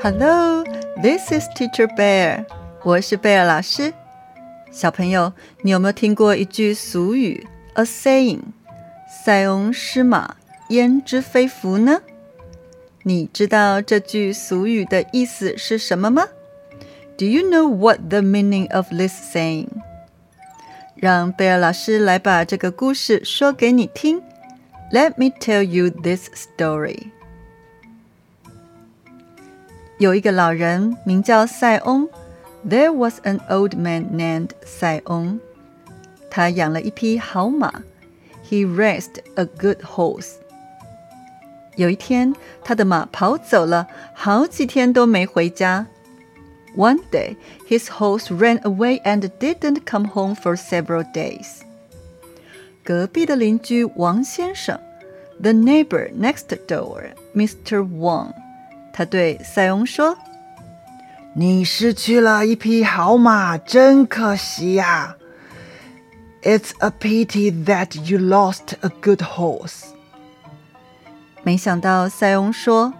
Hello, this is Teacher Bear. 我是贝尔老师。小朋友，你有没有听过一句俗语，a saying？塞翁失马，焉知非福呢？你知道这句俗语的意思是什么吗？Do you know what the meaning of this saying？让贝尔老师来把这个故事说给你听。Let me tell you this story。 有一个老人名叫塞翁。There was an old man named 塞翁。他养了一匹好马。He raised a good horse。有一天，他的马跑走了，好几天都没回家。One day, his horse ran away and didn't come home for several days. 隔壁的邻居王先生，the neighbor next door, Mr. Wang， 他对塞翁说：“你失去了一匹好马，真可惜呀。It's a pity that you lost a good horse。没想到塞翁说：“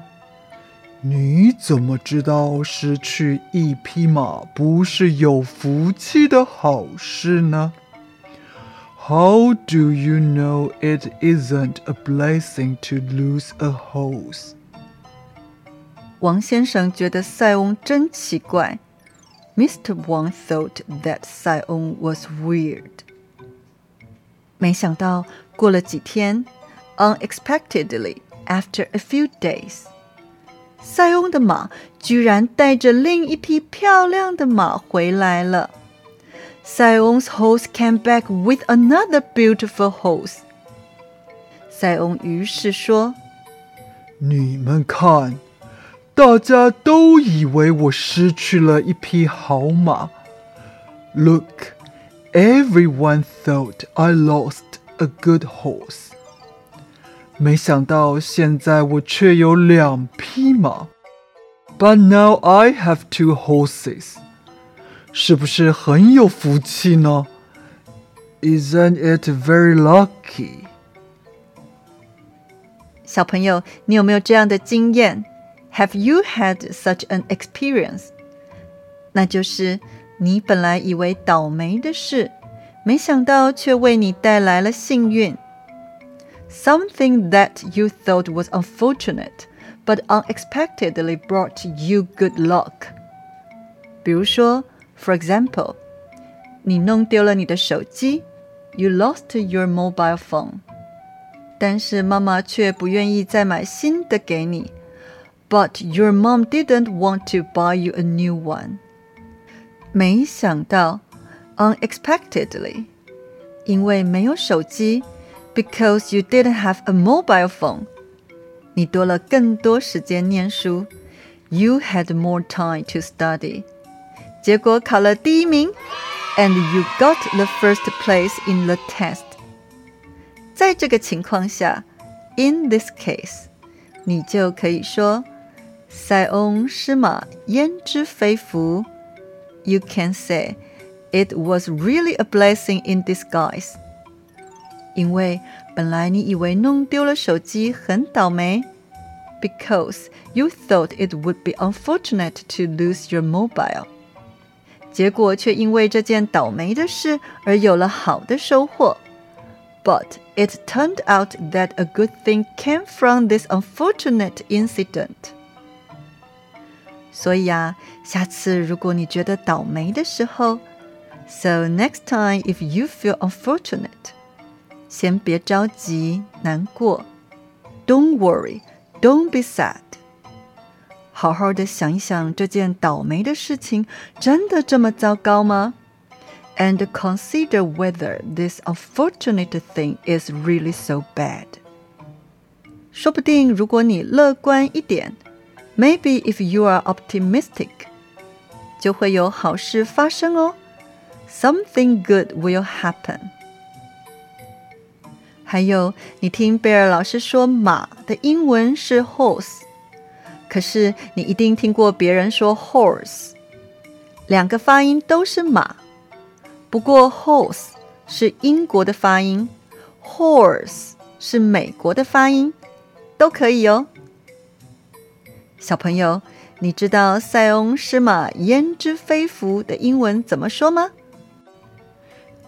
你怎么知道失去一匹马不是有福气的好事呢？”How do you know it isn't a blessing to lose a horse？ 王先生觉得塞翁真奇怪。Mr. Wang thought that 塞翁 was weird. 没想到过了几天，unexpectedly after a few days，塞翁的马居然带着另一匹漂亮的马回来了。塞翁 's horse came back with another beautiful horse。塞翁于是说：“你们看。” 大家都以为我失去了一匹好马。Look, everyone thought I lost a good horse. 没想到现在我却有两匹马。But now I have two horses. 是不是很有福气呢？Isn't it very lucky? 小朋友，你有没有这样的经验 ？have you had such an experience？那就是你本来以为倒霉的事，没想到却为你带来了幸运。Something that you thought was unfortunate, but unexpectedly brought you good luck. 比如说，for example，你弄丢了你的手机，you lost your mobile phone，但是妈妈却不愿意再买新的给你。 but your mom didn't want to buy you a new one. 没想到，unexpectedly，因为没有手机，because you didn't have a mobile phone，你多了更多时间念书，you had more time to study，结果考了第一名，and you got the first place in the test。在这个情况下，in this case，你就可以说。 塞翁失马，焉知非福？You can say it was really a blessing in disguise。因为本来你以为弄丢了手机很倒霉，because you thought it would be unfortunate to lose your mobile。结果却因为这件倒霉的事而有了好的收获。But it turned out that a good thing came from this unfortunate incident. 所以啊，下次如果你觉得倒霉的时候，so next time if you feel unfortunate，先别着急难过，don't worry，don't be sad，好好的想一想这件倒霉的事情真的这么糟糕吗？And consider whether this unfortunate thing is really so bad。说不定如果你乐观一点。 Maybe if you are optimistic，就会有好事发生哦。Something good will happen。还有，你听贝尔老师说马的英文是 horse，可是你一定听过别人说 horse，两个发音都是马。不过 horse 是英国的发音，horse 是美国的发音，都可以哦。 小朋友， 你知道“塞翁失马，焉知非福”的英文怎么说吗？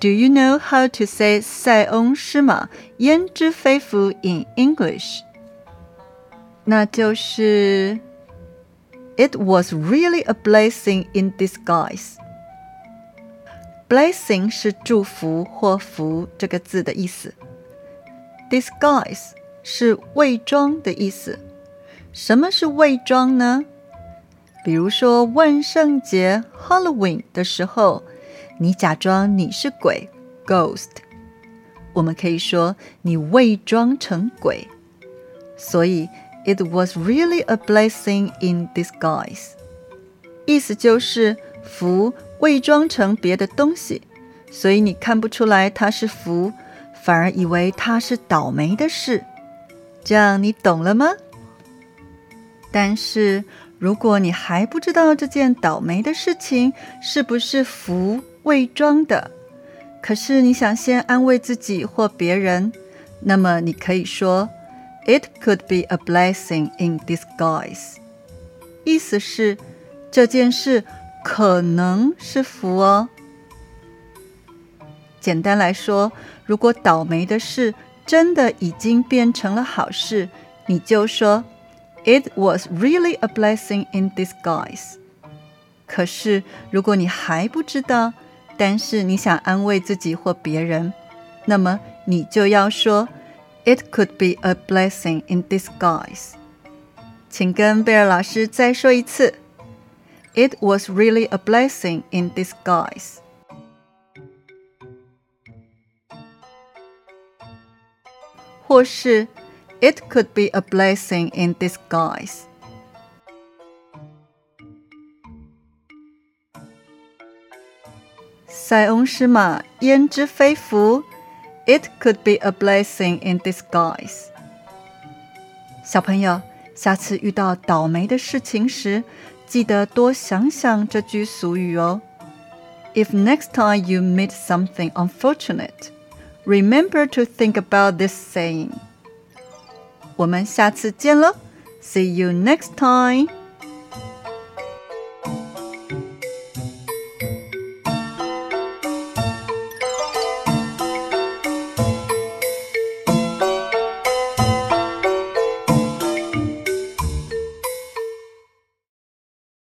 Do you know how to say “塞翁失马，焉知非福” in English？那就是 It was really a blessing in disguise。blessing 是祝福或福这个字的意思。disguise 是伪装的意思。 什么是伪装呢？比如说万圣节 Halloween 的时候，你假装你是鬼 ghost，我们可以说你伪装成鬼。所以 it was really a blessing in disguise，意思就是福伪装成别的东西，所以你看不出来它是福，反而以为它是倒霉的事。这样你懂了吗？但是。如果你还不知道这件倒霉的事情是不是福伪装的，可是你想先安慰自己或别人，那么你可以说，It could be a blessing in disguise。意思是这件事可能是福哦。简单来说，如果倒霉的事真的已经变成了好事，你就说。It was really a blessing in disguise。可是，如果你还不知道，但是你想安慰自己或别人，那么你就要说，It could be a blessing in disguise。请跟贝尔老师再说一次，It was really a blessing in disguise。或是。 it could be a blessing in disguise. It could be a blessing in disguise. 小朋友，下次遇到倒霉的事情时，记得多想想这句俗语哦。If next time you meet something unfortunate, remember to think about this saying. 我们下次见喽，See you next time。